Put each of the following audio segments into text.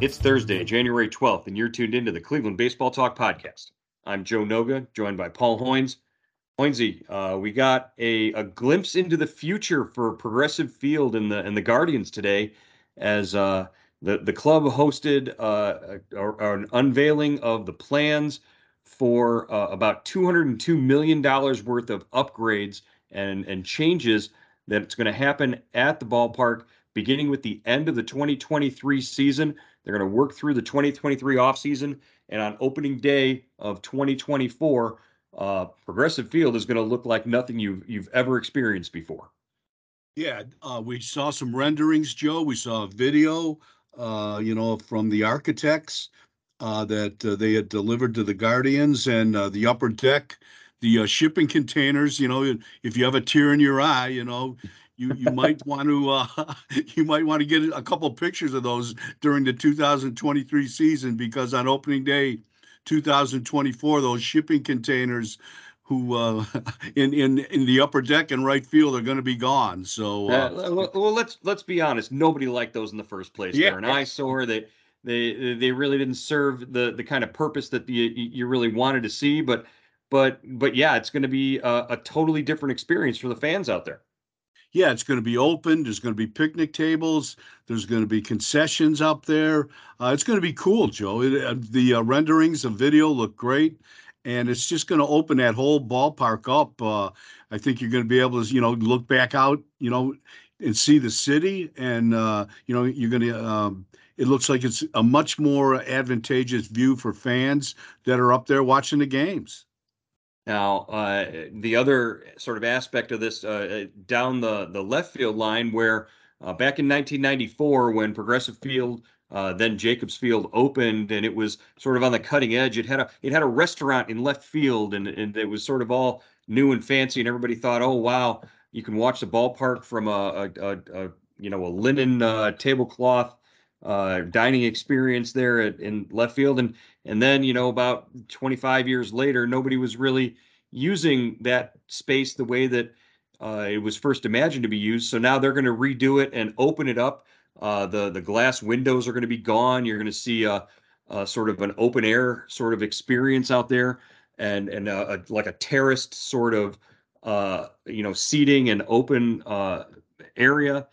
It's Thursday, January 12th, and you're tuned into the Cleveland Baseball Talk podcast. I'm Joe Noga, joined by Paul Hoynes. Hoynesy, uh, we got a, a glimpse into the future for Progressive Field and the and the Guardians today, as uh, the the club hosted uh, a, a- an unveiling of the plans for uh, about 202 million dollars worth of upgrades and and changes that's going to happen at the ballpark beginning with the end of the 2023 season. They're going to work through the 2023 offseason, and on opening day of 2024, uh, Progressive Field is going to look like nothing you've you've ever experienced before. Yeah, uh, we saw some renderings, Joe. We saw a video, uh, you know, from the architects uh, that uh, they had delivered to the Guardians and uh, the upper deck, the uh, shipping containers. You know, if you have a tear in your eye, you know, you you might want to uh, you might want to get a couple pictures of those during the 2023 season because on opening day 2024, those shipping containers who uh, in in in the upper deck and right field are going to be gone. So Uh, uh, well, well, let's let's be honest. Nobody liked those in the first place. Yeah. They're an eyesore. They they they really didn't serve the the kind of purpose that you you really wanted to see. But but but yeah, it's going to be a, a totally different experience for the fans out there. Yeah, it's going to be open. There's going to be picnic tables. There's going to be concessions up there. Uh, it's going to be cool, Joe. It, uh, the uh, renderings of video look great, and it's just going to open that whole ballpark up. Uh, I think you're going to be able to, you know, look back out, you know, and see the city, and uh, you know, you're going to. Um, it looks like it's a much more advantageous view for fans that are up there watching the games. Now, uh, the other sort of aspect of this uh, down the the left field line, where uh, back in 1994, when Progressive Field, uh, then Jacobs Field opened, and it was sort of on the cutting edge. It had a it had a restaurant in left field, and and it was sort of all new and fancy, and everybody thought, oh wow, you can watch the ballpark from a, a, a, a you know a linen uh, tablecloth uh, dining experience there at, in left field, and and then you know about 25 years later, nobody was really using that space the way that uh, it was first imagined to be used. So now they're going to redo it and open it up. Uh, the the glass windows are going to be gone. You're going to see a, a sort of an open air sort of experience out there, and and a, a, like a terraced sort of uh, you know seating and open uh, area,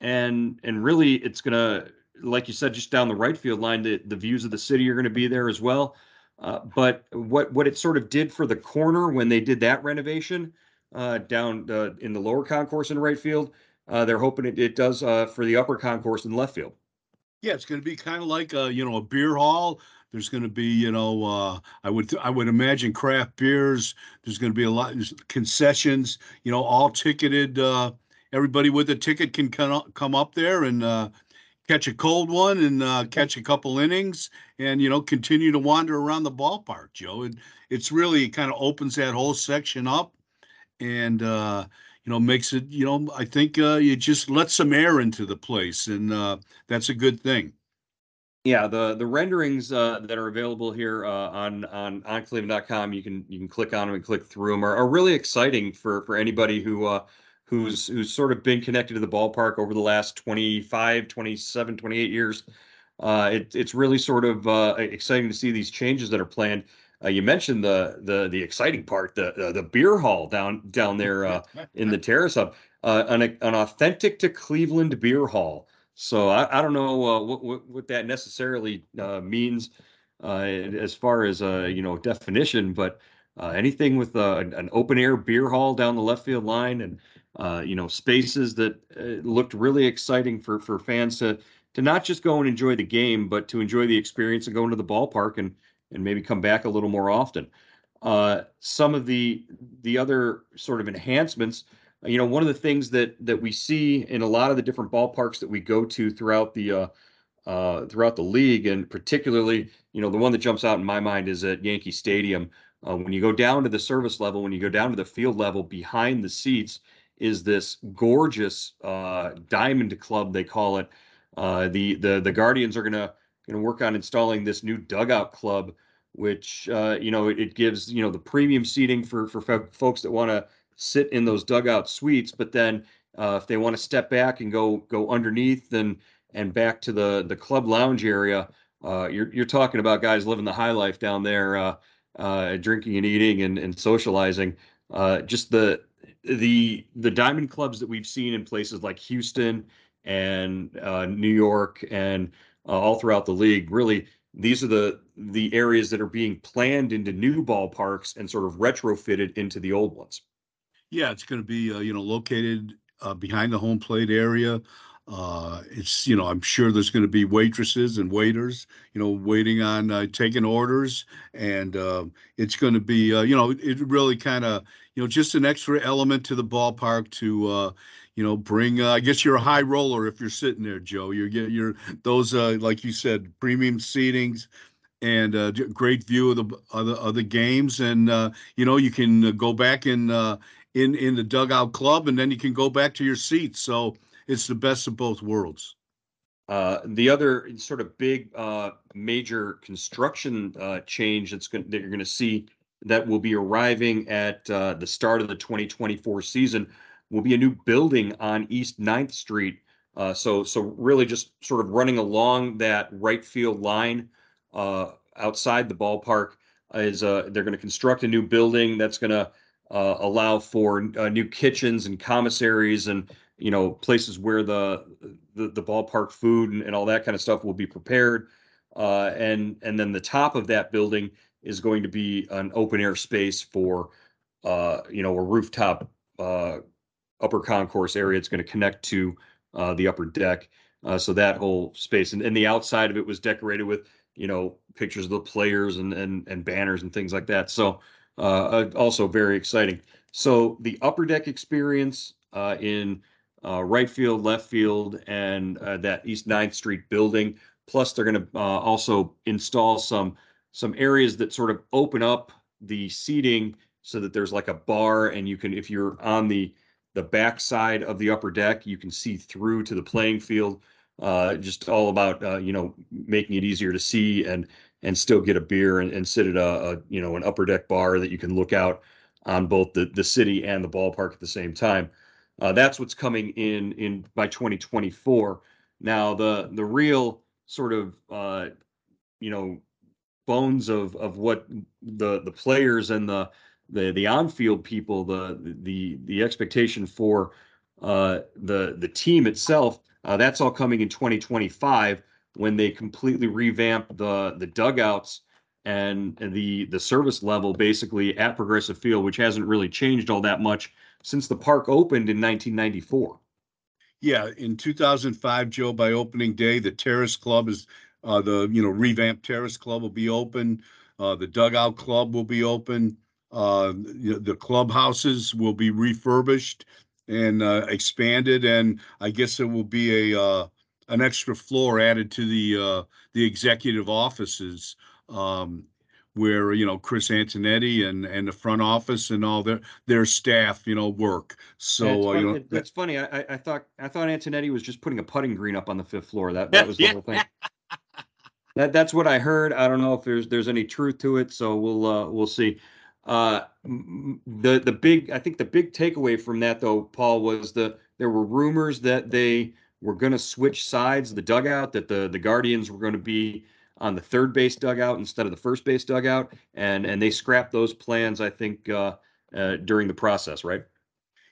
and and really it's going to like you said just down the right field line the, the views of the city are going to be there as well. Uh, but what what it sort of did for the corner when they did that renovation uh, down uh, in the lower concourse in right field, uh, they're hoping it, it does uh, for the upper concourse in left field. Yeah, it's going to be kind of like a you know a beer hall. There's going to be you know uh, I would I would imagine craft beers. There's going to be a lot concessions. You know, all ticketed. Uh, everybody with a ticket can come up, come up there and uh, catch a cold one and uh, catch a couple innings and you know continue to wander around the ballpark. Joe, it, it's really kind of opens that whole section up and. Uh, you know, makes it, you know, I think uh, you just let some air into the place, and uh, that's a good thing. Yeah, the the renderings uh, that are available here uh, on on oncleveland.com, you can you can click on them and click through them, are, are really exciting for for anybody who uh, who's who's sort of been connected to the ballpark over the last 25, 27, 28 years. uh, it, it's really sort of uh, exciting to see these changes that are planned. Uh, you mentioned the the the exciting part, the the, beer hall down down there uh, in the terrace up, uh, an an authentic to Cleveland beer hall. So I, I don't know uh, what, what, what that necessarily means as far as uh, you know definition, but anything with an open air beer hall down the left field line and uh, you know spaces that uh, looked really exciting for for fans to to not just go and enjoy the game, but to enjoy the experience of going to the ballpark and and maybe come back a little more often. Uh, some of the the other sort of enhancements, you know, one of the things that that we see in a lot of the different ballparks that we go to throughout the uh, uh, throughout the league, and particularly, you know, the one that jumps out in my mind is at Yankee Stadium. Uh, when you go down to the service level, when you go down to the field level, behind the seats is this gorgeous uh, diamond club they call it. Uh, the the the Guardians are gonna gonna work on installing this new dugout club, which uh, you know it, it, gives you know the premium seating for for folks that want to sit in those dugout suites, but then uh, if they want to step back and go go underneath and and back to the the club lounge area. Uh, you're you're talking about guys living the high life down there, uh, drinking and eating and and socializing. Just the the the diamond clubs that we've seen in places like Houston and uh, New York and uh, all throughout the league. Really, these are the the areas that are being planned into new ballparks and sort of retrofitted into the old ones. Yeah, it's going to be you know located behind the home plate area. Uh, it's you know I'm sure there's going to be waitresses and waiters you know waiting on uh, taking orders and uh, it's going to be uh, you know it really kind of you know just an extra element to the ballpark to uh, you know bring uh, I guess you're a high roller if you're sitting there Joe. You're getting you're those like you said premium seatings and uh, great view of the other the games. And you know you can go back in in in the dugout club and then you can go back to your seats. So it's the best of both worlds. Uh, the other sort of big uh, major construction uh, change that's going that you're going to see that will be arriving at uh, the start of the 2024 season will be a new building on East 9th Street. Uh, so so really just sort of running along that right field line uh, outside the ballpark is they're going to construct a new building that's going to allow for new kitchens and commissaries and you know places where the the, the ballpark food and, and, all that kind of stuff will be prepared uh, and and then the top of that building is going to be an open air space for uh, you know a rooftop uh, upper concourse area it's going to connect to uh, the upper deck uh, so that whole space and, and the outside of it was decorated with you know pictures of the players and and, and banners and things like that so uh, also very exciting so the upper deck experience in uh, right field, left field, and that East 9th Street building. Plus, they're going to also install some some areas that sort of open up the seating so that there's like a bar, and you can, if you're on the the back side of the upper deck, you can see through to the playing field. Uh, just all about uh, you know making it easier to see and and still get a beer and, and sit at a, a you know an upper deck bar that you can look out on both the the city and the ballpark at the same time. Uh, that's what's coming in in by 2024. Now the the real sort of uh, you know bones of of what the the players and the the the on-field people the the the expectation for uh, the the team itself uh, that's all coming in 2025 when they completely revamp the the dugouts and the the service level basically at Progressive Field, which hasn't really changed all that much since the park opened in 1994. Yeah, in 2005, Joe, by opening day, the Terrace Club is uh, the you know revamped Terrace Club will be open. Uh, the Dugout Club will be open. Uh, the clubhouses will be refurbished and uh, expanded, and I guess there will be a uh, an extra floor added to the uh, the executive offices. Um, where you know Chris Antonetti and and the front office and all their their staff you know work. So uh, you know that's funny. I, I thought I thought Antonetti was just putting a putting green up on the fifth floor. That that was the whole thing. That that's what I heard. I don't know if there's there's any truth to it. So we'll uh, we'll see. Uh, the the big I think the big takeaway from that though, Paul, was the there were rumors that they were going to switch sides the dugout, that the the Guardians were going to be on the third base dugout instead of the first base dugout, and and they scrapped those plans, I think, uh, uh, during the process, right?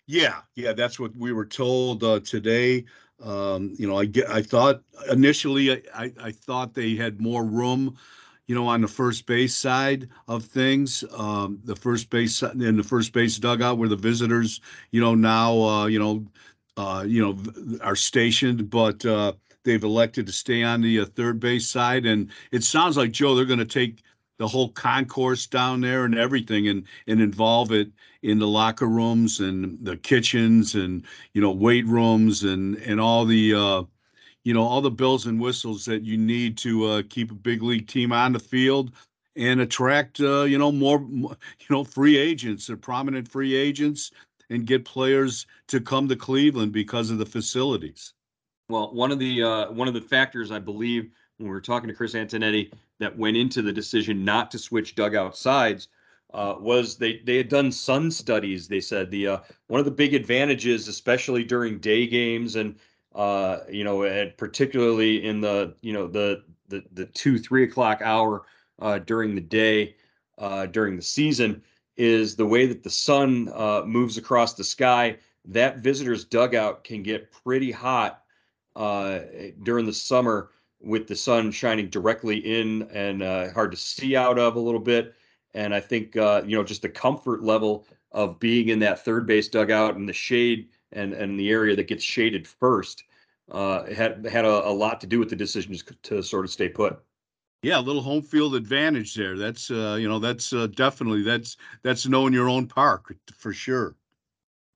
Yeah, yeah, that's what we were told uh, today. Um, you know, I get, I thought initially, I, I, thought they had more room, you know, on the first base side of things. Um, the first base in the first base dugout where the visitors, you know, now, uh, you know, uh, you know, are stationed, but uh, they've elected to stay on the uh, third base side, and it sounds like Joe, they're going to take the whole concourse down there and everything and and involve it in the locker rooms and the kitchens and you know weight rooms and and all the uh you know all the bells and whistles that you need to uh, keep a big league team on the field and attract uh, you know more you know free agents or prominent free agents and get players to come to Cleveland because of the facilities. Well, one of the uh, one of the factors I believe when we were talking to Chris Antonetti that went into the decision not to switch dugout sides uh, was they they had done sun studies. They said the uh, one of the big advantages, especially during day games and uh, you know, and particularly in the you know the the the two three o'clock hour uh, during the day uh, during the season, is the way that the sun uh, moves across the sky. That visitor's dugout can get pretty hot during the summer with the sun shining directly in and uh, hard to see out of a little bit. And I think uh, you know just the comfort level of being in that third base dugout and the shade and and the area that gets shaded first uh, had had a, a, lot to do with the decision to sort of stay put. Yeah, a little home field advantage there. That's uh, you know that's uh, definitely that's that's knowing your own park for sure.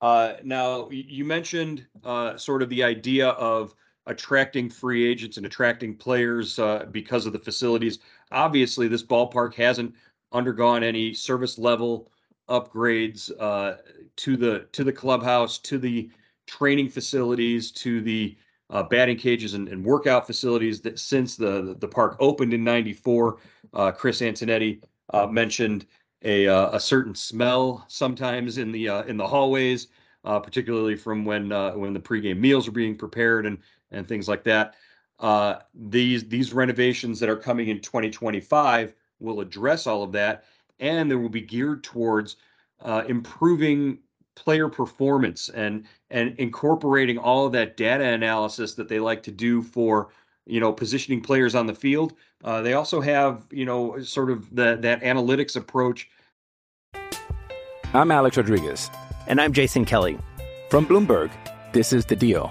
Uh, now you mentioned uh, sort of the idea of attracting free agents and attracting players uh, because of the facilities. Obviously, this ballpark hasn't undergone any service level upgrades uh, to the to the clubhouse, to the training facilities, to the uh, batting cages and, and, workout facilities that since the the park opened in '94. Uh, Chris Antonetti uh, mentioned a uh, a certain smell sometimes in the in the hallways. Uh, particularly from when uh, when the pregame meals are being prepared and and things like that. Uh, these these renovations that are coming in 2025 will address all of that, and they will be geared towards uh, improving player performance and and incorporating all of that data analysis that they like to do for you know positioning players on the field. Uh, they also have you know sort of the, that analytics approach. I'm Alex Rodriguez, and I'm Jason Kelly from Bloomberg. This is the Deal.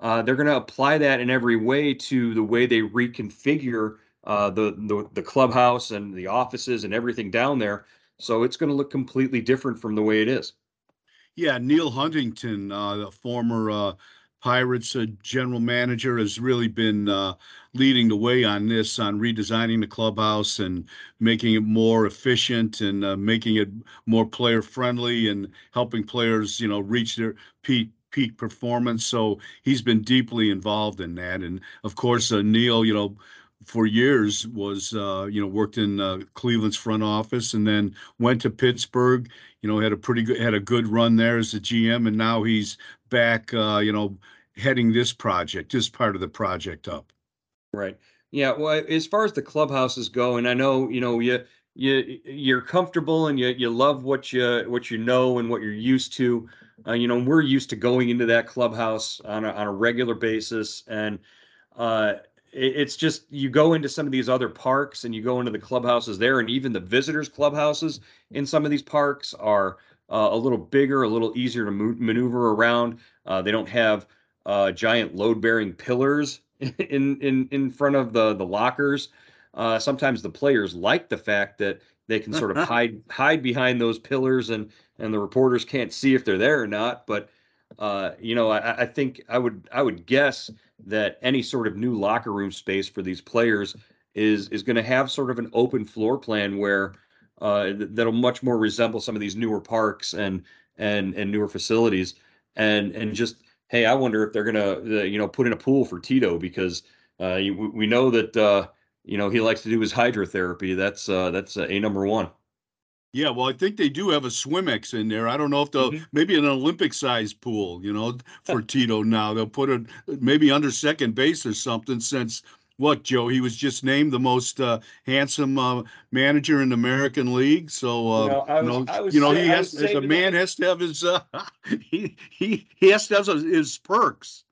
uh, they're going to apply that in every way to the way they reconfigure uh, the, the the clubhouse and the offices and everything down there. So it's going to look completely different from the way it is. Yeah, Neal Huntington, uh, the former uh, Pirates uh, general manager, has really been uh, leading the way on this, on redesigning the clubhouse and making it more efficient and making it more player friendly and helping players, you know, reach their peak peak performance. So he's been deeply involved in that. And of course, uh, Neal, you know, for years was uh, you know worked in uh, Cleveland's front office and then went to Pittsburgh. You know, had a pretty good had a good run there as a GM, and now he's back. Uh, you know, heading this project, this part of the project up. Right. Yeah. Well, as far as the clubhouses go, and I know you know you you you're comfortable and you you love what you what you know and what you're used to. Uh, you know, we're used to going into that clubhouse on a, on a regular basis, and uh, it, it's just you go into some of these other parks and you go into the clubhouses there, and even the visitors' clubhouses in some of these parks are uh, a little bigger, a little easier to move, maneuver around. Uh, they don't have uh, giant load-bearing pillars in in in front of the the lockers. Uh, sometimes the players like the fact that they can sort of hide hide behind those pillars and and the reporters can't see if they're there or not. But uh, you know, I, I think I would I would guess that any sort of new locker room space for these players is is going to have sort of an open floor plan where uh, that'll much more resemble some of these newer parks and and and newer facilities and and just hey i wonder if they're gonna uh, you know put in a pool for tito because uh, we, we know that uh, you know he likes to do his hydrotherapy that's uh, that's a number one yeah, well, I think they do have a Swimex in there. I don't know if they'll mm-hmm. maybe an Olympic sized pool, you know, for Tito now. They'll put it maybe under second base or something since what, Joe? He was just named the most uh, handsome uh, manager in the American League. So, uh, you know, was, you know, you know he has as a man has to have his uh, he he he has to have his perks.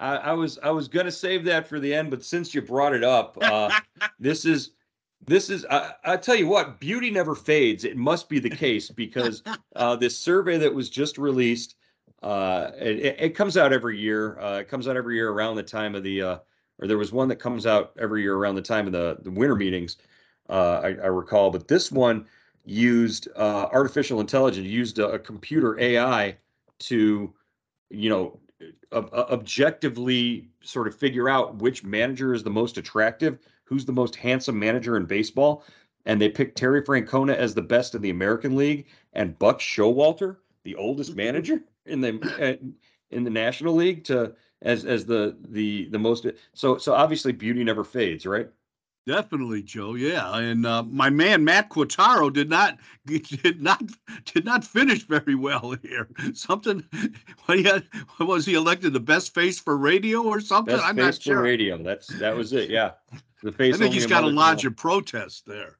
I, I was I was gonna save that for the end, but since you brought it up, uh, this is this is I, I tell you what, beauty never fades. It must be the case because uh, this survey that was just released, uh, it, it comes out every year. Uh, it comes out every year around the time of the uh, or there was one that comes out every year around the time of the, the winter meetings, uh, I, I, recall. But this one used uh, artificial intelligence, used a, a, computer AI to, you know, ob- objectively sort of figure out which manager is the most attractive, who's the most handsome manager in baseball. And they picked Terry Francona as the best in the American League and Buck Showalter, the oldest mm-hmm. manager in the uh, in the National League, to as as the the the most so so obviously beauty never fades right Definitely, Joe. Yeah, and uh, my man Matt Quatraro did not did not did not finish very well here. Something. What, he had, was he elected the best face for radio or something? Best I'm face not sure. for radio. That's that was it. Yeah, the face. I think he's got a lodge of protest there.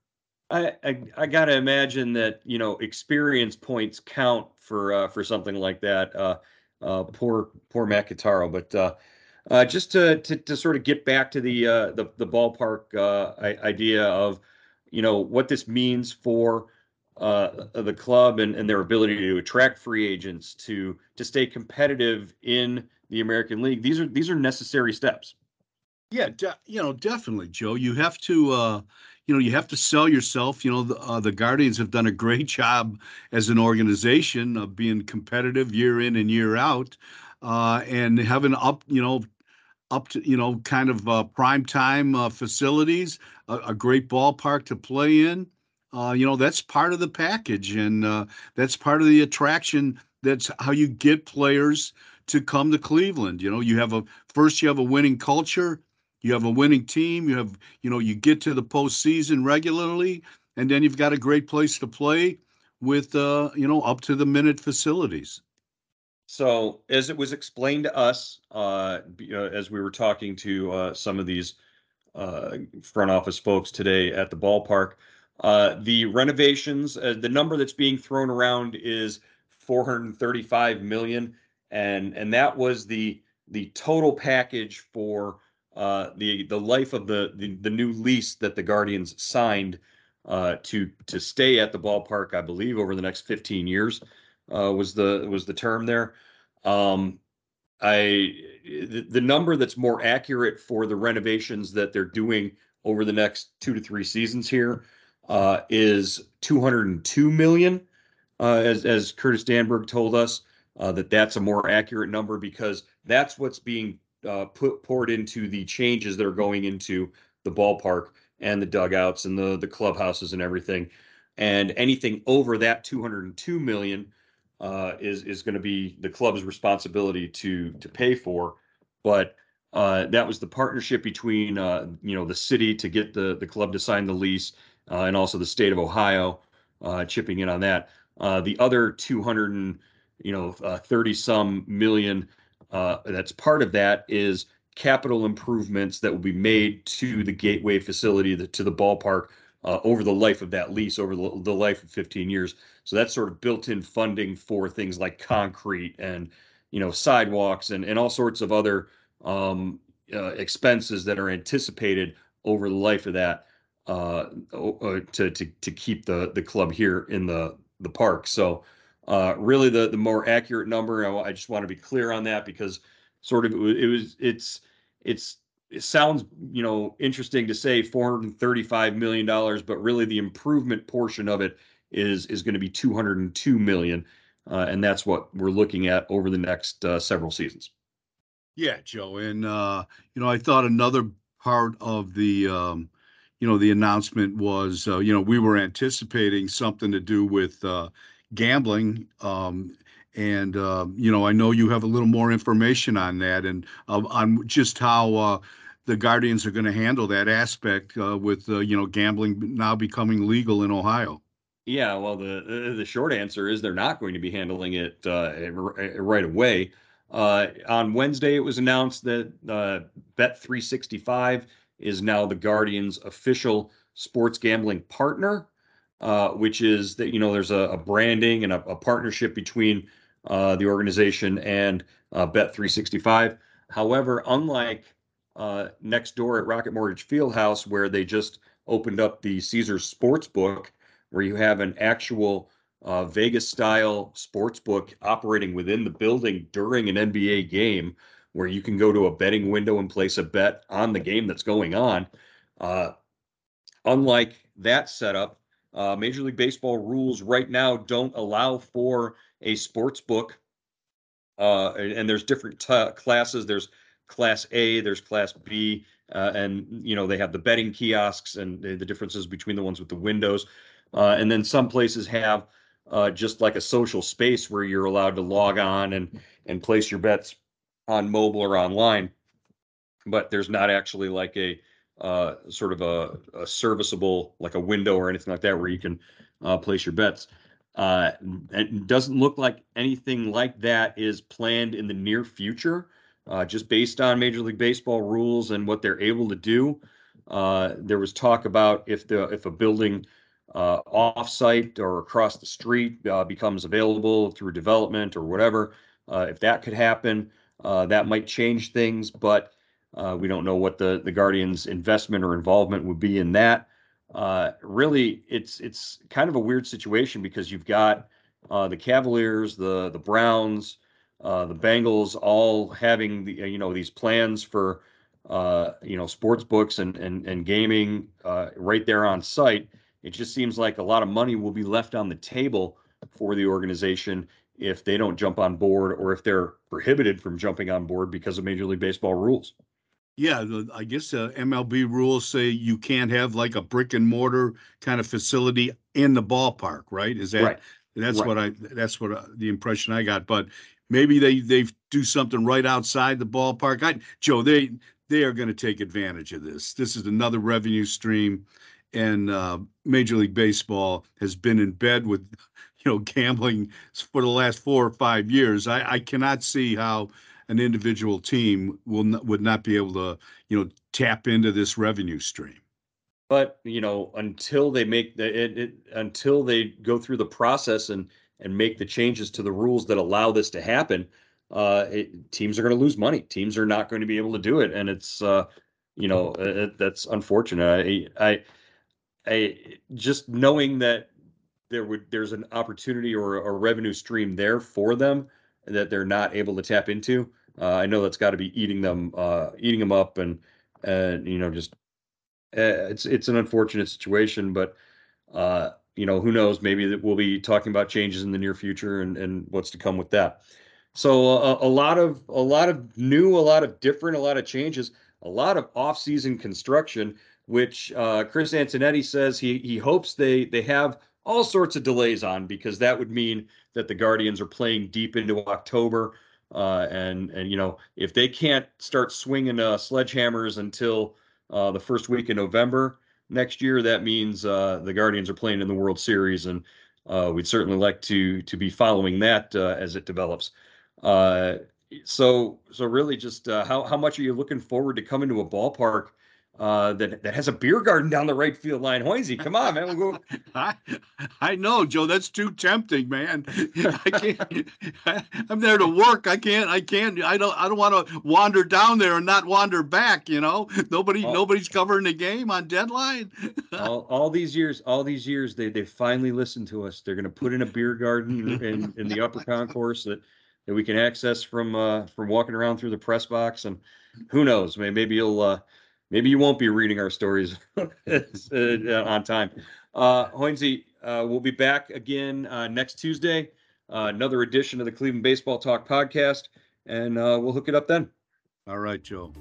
I, I, I got to imagine that you know experience points count for uh, for something like that. Uh, uh, poor poor Matt Quatraro. But uh, uh, just to, to, to sort of get back to the uh, the, the ballpark uh, idea of you know what this means for uh, the club and, and their ability to attract free agents to to stay competitive in the American League. These are these are necessary steps. Yeah, de- you know, definitely, Joe. You have to, uh, you know, you have to sell yourself. You know, the, uh, the Guardians have done a great job as an organization of being competitive year in and year out, uh, and having up, you know, up to you know, kind of uh, prime time uh, facilities, a, a, great ballpark to play in. Uh, you know, that's part of the package, and uh, that's part of the attraction. That's how you get players to come to Cleveland. You know, you have a first, you have a winning culture you have a winning team. You have, you know, you get to the postseason regularly, and then you've got a great place to play with, uh, you know, up to the minute facilities. So, as it was explained to us, uh, uh, as we were talking to uh, some of these uh, front office folks today at the ballpark, uh, the renovations, uh, the number that's being thrown around is 435 million, and and that was the the total package for the the life of the, the, the new lease that the Guardians signed to to stay at the ballpark, I believe, over the next 15 years uh, was the was the term there. Um, I the, the number that's more accurate for the renovations that they're doing over the next two to three seasons here uh, is 202 million, uh, as as Curtis Danburg told us. Uh, that that's a more accurate number because that's what's being uh, put poured into the changes that are going into the ballpark and the dugouts and the the clubhouses and everything. And anything over that 202 million uh, is is going to be the club's responsibility to to pay for. But uh, that was the partnership between uh, you know the city to get the the club to sign the lease uh, and also the state of Ohio uh, chipping in on that. Uh, the other 200 and you know 30 some million uh, that's part of that is capital improvements that will be made to the gateway facility, the, to the ballpark uh, over the life of that lease, over the, the life of 15 years. So that's sort of built-in funding for things like concrete and you know sidewalks and and all sorts of other um, uh, expenses that are anticipated over the life of that uh, uh to to to keep the the club here in the the park. So uh, really, the the more accurate number. I, I, just want to be clear on that because sort of it was, it was it's it's it sounds you know interesting to say 435 million dollars, but really the improvement portion of it is is going to be 202 million. uh, and that's what we're looking at over the next uh, several seasons. Yeah, Joe, and uh, you know, I thought another part of the um, you know the announcement was uh, you know we were anticipating something to do with uh, gambling um, and uh, you know I know you have a little more information on that and uh, on just how uh, the Guardians are going to handle that aspect uh, with you know gambling now becoming legal in Ohio. Yeah, well, the the short answer is they're not going to be handling it right away. on Wednesday, it was announced that Bet 365 is now the Guardians' official sports gambling partner, uh, which is that you know there's a, a branding and a, a, partnership between uh, the organization and uh, Bet365. However, unlike uh, next door at Rocket Mortgage Fieldhouse, where they just opened up the Caesars Sportsbook, where you have an actual uh, Vegas style sports book operating within the building during an NBA game where you can go to a betting window and place a bet on the game that's going on. Uh, unlike that setup, uh, Major League Baseball rules right now don't allow for a sports book. Uh, and there's different t- classes. There's Class A, there's Class B, uh, and you know they have the betting kiosks and the, the differences between the ones with the windows. Uh, and then some places have uh, just like a social space where you're allowed to log on and and place your bets on mobile or online, but there's not actually like a uh, sort of a, a, serviceable like a window or anything like that where you can uh, place your bets. Uh, it doesn't look like anything like that is planned in the near future. Uh, just based on Major League Baseball rules and what they're able to do, uh, there was talk about if the if a building uh, offsite or across the street uh, becomes available through development or whatever, uh, if that could happen, uh, that might change things, but uh, we don't know what the the Guardians' investment or involvement would be in that. Uh, really, it's it's kind of a weird situation because you've got the Cavaliers, the the Browns, the Bengals, all having the you know these plans for you know sports books and and and gaming right there on site. It just seems like a lot of money will be left on the table for the organization if they don't jump on board or if they're prohibited from jumping on board because of Major League Baseball rules. Yeah, I guess uh, MLB rules say you can't have like a brick and mortar kind of facility in the ballpark, right? Is that right. that's right. what I that's what uh, the impression I got. But maybe they they do something right outside the ballpark. I, Joe, they they are going to take advantage of this. This is another revenue stream, and uh, Major League Baseball has been in bed with you know gambling for the last four or five years. I, I cannot see how an individual team will would not be able to you know tap into this revenue stream. But you know until they make the it, it until they go through the process and and make the changes to the rules that allow this to happen, uh, it, teams are going to lose money. Teams are not going to be able to do it, and it's uh, you know that's unfortunate. I, I Just knowing that there would there's an opportunity or a revenue stream there for them that they're not able to tap into. Uh, I know that's got to be eating them uh, eating them up and and you know just uh, it's it's an unfortunate situation, but uh, you know who knows maybe that we'll be talking about changes in the near future and and what's to come with that. So a lot of a lot of new, a lot of different, a lot of changes, a lot of off-season construction, which uh, Chris Antonetti says he he hopes they they have all sorts of delays on because that would mean that the Guardians are playing deep into October. Uh, and and you know if they can't start swinging uh, sledgehammers until uh, the first week in November next year, that means uh, the Guardians are playing in the World Series, and uh, we'd certainly like to to be following that as it develops. so so really, just how how much are you looking forward to coming to a ballpark uh, that that has a beer garden down the right field line. Hoynesy, come on, man. We'll go. I, I know, Joe. That's too tempting, man. I can't. I, am there to work. I can't. I can't. I don't. I don't want to wander down there and not wander back. You know, nobody. All, nobody's covering the game on deadline. all, all these years, all these years, they they finally listened to us. They're going to put in a beer garden in in the upper concourse that that we can access from uh from walking around through the press box and who knows maybe maybe you'll uh maybe you won't be reading our stories uh, on time. Uh, uh, we'll be back again uh, next Tuesday uh, another edition of the Cleveland Baseball Talk podcast, and uh, we'll hook it up then. All right, Joe.